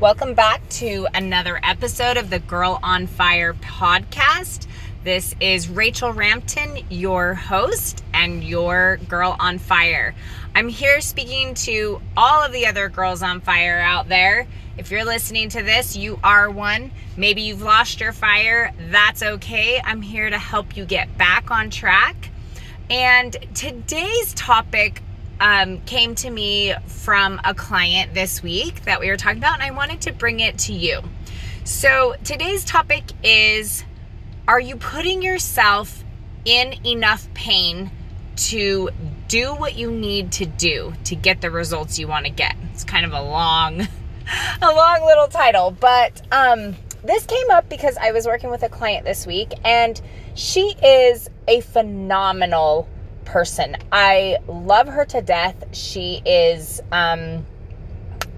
Welcome back to another episode of the Girl on Fire podcast. This is Rachel Rampton, your host and your Girl on Fire. I'm here speaking to all of the other girls on fire out there. If you're listening to this, you are one. Maybe you've lost your fire. That's okay. I'm here to help you get back on track. And today's topic um, came to me from a client this week that we were talking about, and I wanted to bring it to you. So today's topic is Are you putting yourself in enough pain to do what you need to do to get the results you want to get? It's kind of a long, a long little title, but um, this came up because I was working with a client this week, and she is a phenomenal person. I love her to death. She is um,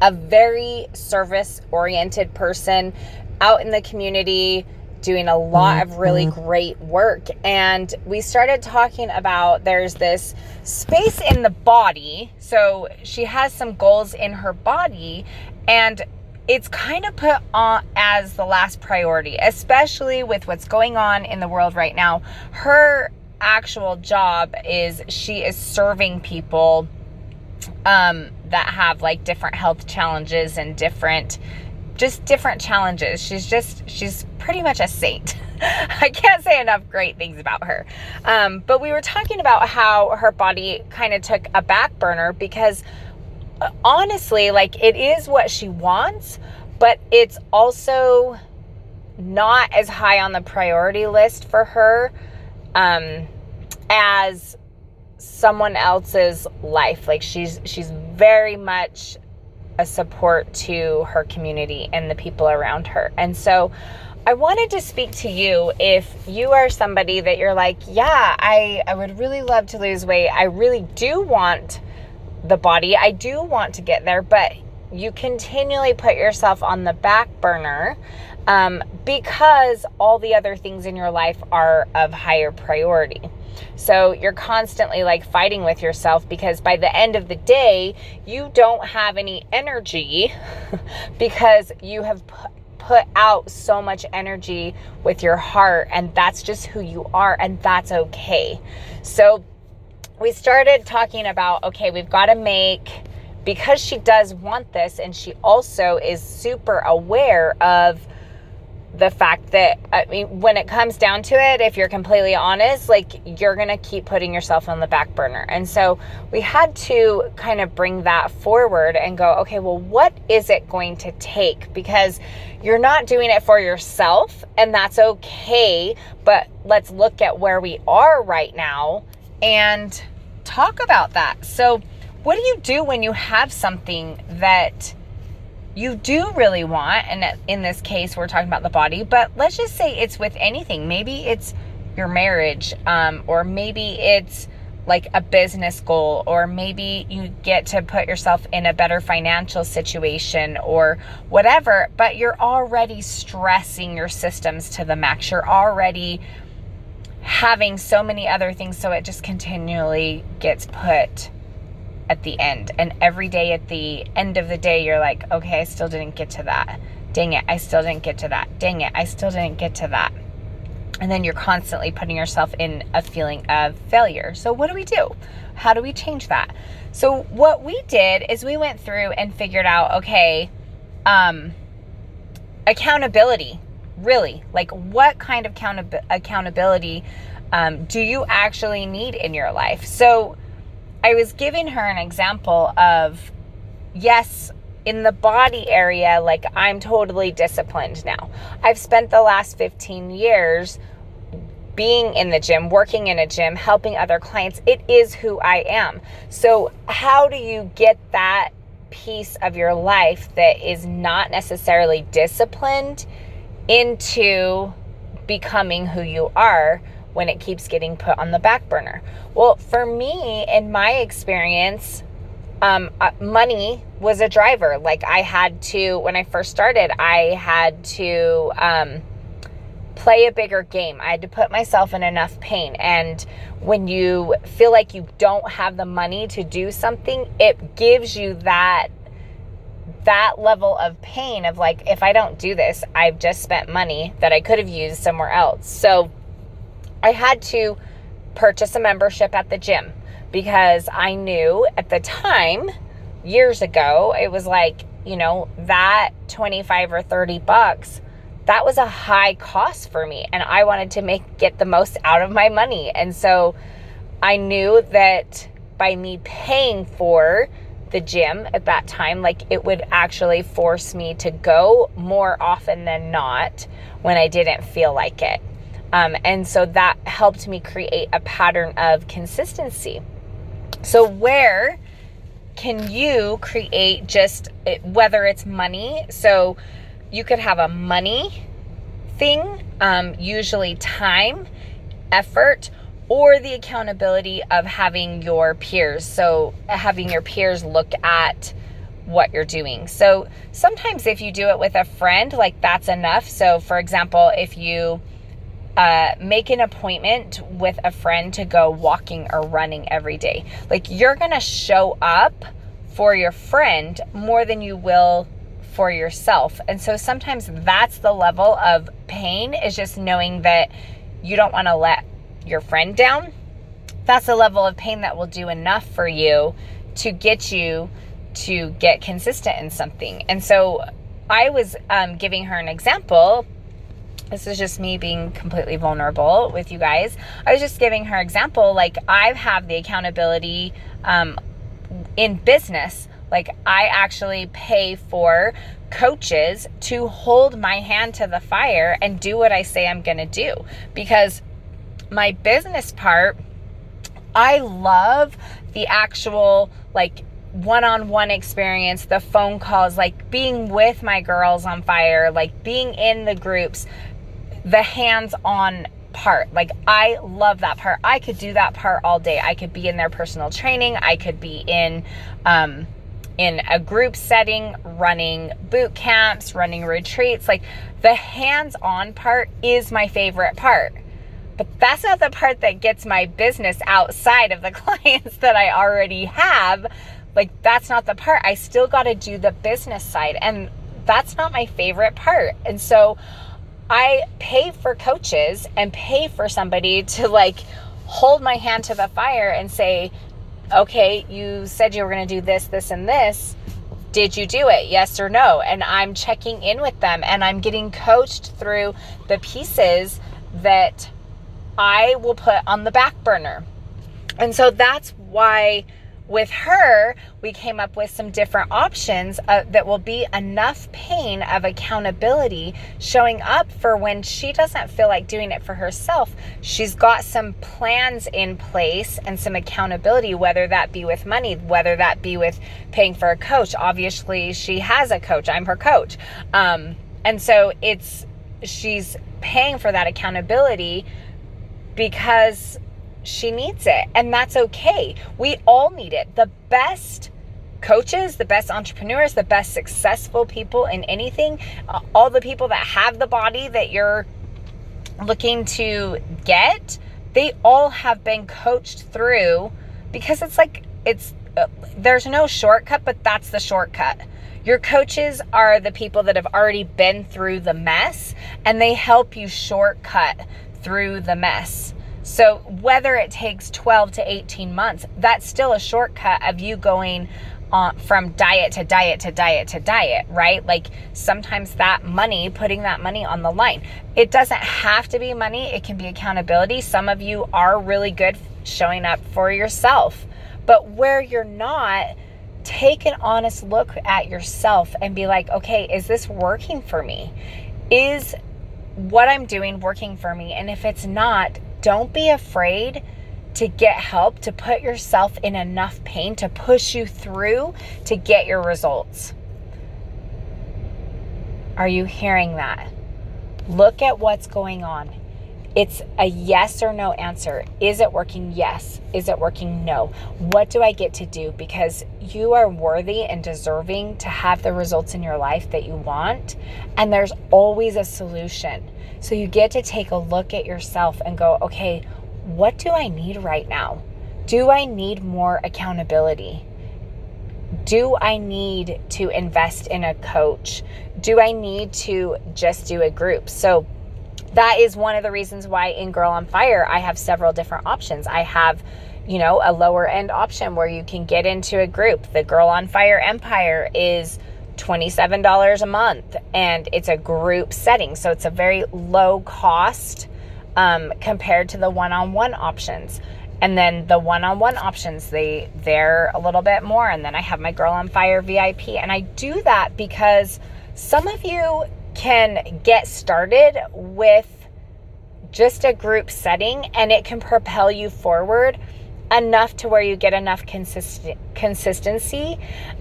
a very service oriented person out in the community doing a lot of really mm-hmm. great work. And we started talking about there's this space in the body. So she has some goals in her body, and it's kind of put on as the last priority, especially with what's going on in the world right now. Her actual job is she is serving people um, that have like different health challenges and different just different challenges. She's just she's pretty much a saint. I can't say enough great things about her. Um, but we were talking about how her body kind of took a back burner because uh, honestly, like it is what she wants, but it's also not as high on the priority list for her um, as someone else's life. Like she's she's very much a support to her community and the people around her. And so I wanted to speak to you if you are somebody that you're like, yeah, I, I would really love to lose weight. I really do want the body. I do want to get there, but you continually put yourself on the back burner um, because all the other things in your life are of higher priority. So you're constantly like fighting with yourself because by the end of the day, you don't have any energy because you have put out so much energy with your heart, and that's just who you are, and that's okay. So we started talking about okay, we've got to make because she does want this and she also is super aware of the fact that I mean when it comes down to it if you're completely honest like you're going to keep putting yourself on the back burner. And so we had to kind of bring that forward and go okay well what is it going to take because you're not doing it for yourself and that's okay but let's look at where we are right now and talk about that. So what do you do when you have something that you do really want, and in this case, we're talking about the body, but let's just say it's with anything. Maybe it's your marriage, um, or maybe it's like a business goal, or maybe you get to put yourself in a better financial situation, or whatever, but you're already stressing your systems to the max. You're already having so many other things, so it just continually gets put at the end. And every day at the end of the day, you're like, okay, I still didn't get to that. Dang it, I still didn't get to that. Dang it, I still didn't get to that. And then you're constantly putting yourself in a feeling of failure. So, what do we do? How do we change that? So, what we did is we went through and figured out okay, um, accountability, really. Like, what kind of account- accountability um, do you actually need in your life? So, I was giving her an example of yes, in the body area, like I'm totally disciplined now. I've spent the last 15 years being in the gym, working in a gym, helping other clients. It is who I am. So, how do you get that piece of your life that is not necessarily disciplined into becoming who you are? When it keeps getting put on the back burner. Well, for me, in my experience, um, uh, money was a driver. Like I had to, when I first started, I had to um, play a bigger game. I had to put myself in enough pain. And when you feel like you don't have the money to do something, it gives you that that level of pain of like, if I don't do this, I've just spent money that I could have used somewhere else. So I had to purchase a membership at the gym because I knew at the time, years ago, it was like, you know, that 25 or 30 bucks, that was a high cost for me. And I wanted to make get the most out of my money. And so I knew that by me paying for the gym at that time, like it would actually force me to go more often than not when I didn't feel like it. Um, and so that helped me create a pattern of consistency. So, where can you create just whether it's money? So, you could have a money thing, um, usually time, effort, or the accountability of having your peers. So, having your peers look at what you're doing. So, sometimes if you do it with a friend, like that's enough. So, for example, if you uh, make an appointment with a friend to go walking or running every day. Like you're going to show up for your friend more than you will for yourself. And so sometimes that's the level of pain is just knowing that you don't want to let your friend down. That's a level of pain that will do enough for you to get you to get consistent in something. And so I was um, giving her an example this is just me being completely vulnerable with you guys. I was just giving her example. Like I have the accountability um, in business. Like I actually pay for coaches to hold my hand to the fire and do what I say I'm going to do because my business part, I love the actual like one-on-one experience the phone calls like being with my girls on fire like being in the groups the hands on part. Like I love that part. I could do that part all day. I could be in their personal training. I could be in um in a group setting, running boot camps, running retreats. Like the hands-on part is my favorite part. But that's not the part that gets my business outside of the clients that I already have. Like that's not the part. I still got to do the business side and that's not my favorite part. And so I pay for coaches and pay for somebody to like hold my hand to the fire and say, okay, you said you were going to do this, this, and this. Did you do it? Yes or no? And I'm checking in with them and I'm getting coached through the pieces that I will put on the back burner. And so that's why with her, we came up with some different options uh, that will be enough pain of accountability showing up for when she doesn't feel like doing it for herself. She's got some plans in place and some accountability, whether that be with money, whether that be with paying for a coach. Obviously, she has a coach, I'm her coach. Um, and so it's, she's paying for that accountability because she needs it, and that's okay. We all need it. The best coaches, the best entrepreneurs, the best successful people in anything, uh, all the people that have the body that you're looking to get, they all have been coached through because it's like it's uh, there's no shortcut, but that's the shortcut. Your coaches are the people that have already been through the mess and they help you shortcut through the mess. So, whether it takes 12 to 18 months, that's still a shortcut of you going on from diet to diet to diet to diet, right? Like sometimes that money, putting that money on the line. It doesn't have to be money, it can be accountability. Some of you are really good showing up for yourself. But where you're not, take an honest look at yourself and be like, okay, is this working for me? Is what I'm doing working for me? And if it's not, don't be afraid to get help, to put yourself in enough pain to push you through to get your results. Are you hearing that? Look at what's going on. It's a yes or no answer. Is it working? Yes. Is it working? No. What do I get to do? Because you are worthy and deserving to have the results in your life that you want. And there's always a solution. So you get to take a look at yourself and go, okay, what do I need right now? Do I need more accountability? do I need to invest in a coach? Do I need to just do a group? So that is one of the reasons why in Girl on Fire, I have several different options. I have, you know, a lower end option where you can get into a group. The Girl on Fire Empire is $27 a month and it's a group setting. So it's a very low cost um, compared to the one on one options. And then the one on one options, they, they're a little bit more. And then I have my Girl on Fire VIP. And I do that because some of you can get started with just a group setting and it can propel you forward enough to where you get enough consist- consistency.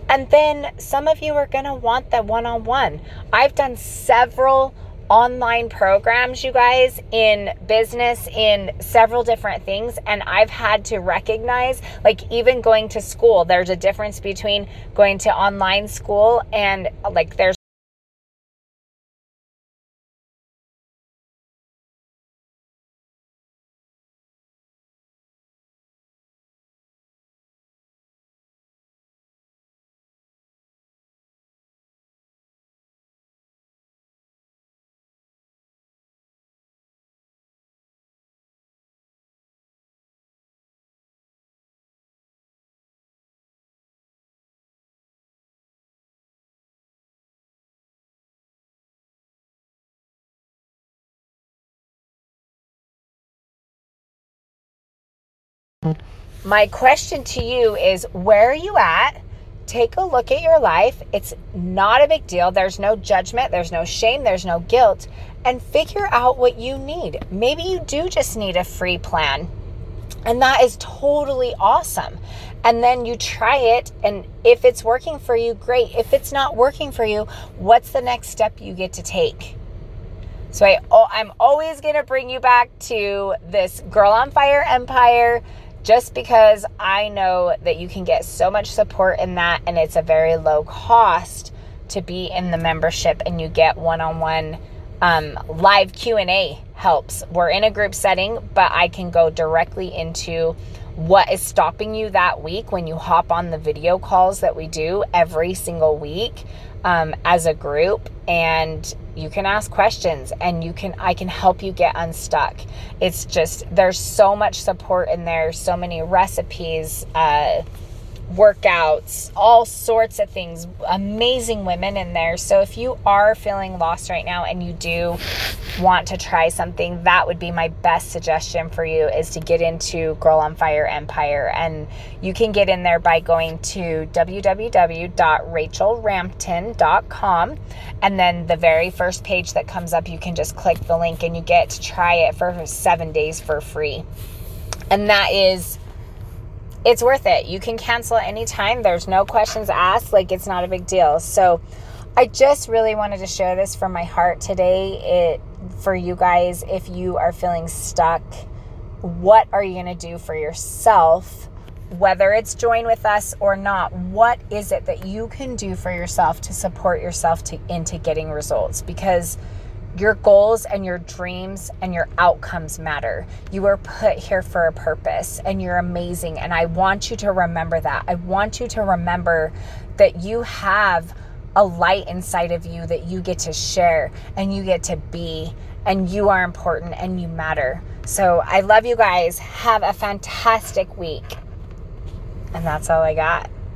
And then some of you are going to want the one on one. I've done several online programs, you guys, in business, in several different things. And I've had to recognize, like, even going to school, there's a difference between going to online school and, like, there's My question to you is where are you at? Take a look at your life. It's not a big deal. There's no judgment, there's no shame, there's no guilt. And figure out what you need. Maybe you do just need a free plan. And that is totally awesome. And then you try it. And if it's working for you, great. If it's not working for you, what's the next step you get to take? So I, oh, I'm always going to bring you back to this Girl on Fire Empire just because I know that you can get so much support in that and it's a very low cost to be in the membership and you get one-on-one um, live q&a helps. We're in a group setting but i can go directly into what is stopping you that week when you hop on the video calls that we do every single week um, as a group. And you can ask questions and you can i can help you get unstuck. It's just there's so much support in there so many recipes uh, workouts, all sorts of things. Amazing women in there. So if you are feeling lost right now and you do want to try something, that would be my best suggestion for you is to get into Girl on Fire Empire. And you can get in there by going to www.rachelrampton.com. And then the very first page that comes up, you can just click the link and you get to try it for seven days for free. And that is it's worth it. You can cancel at any time. There's no questions asked. Like it's not a big deal. So I just really wanted to share this from my heart today. It for you guys if you are feeling stuck, what are you going to do for yourself? Whether it's join with us or not, what is it that you can do for yourself to support yourself to into getting results? Because your goals and your dreams and your outcomes matter. You are put here for a purpose and you're amazing. And I want you to remember that. I want you to remember that you have a light inside of you that you get to share and you get to be, and you are important and you matter. So I love you guys. Have a fantastic week. And that's all I got.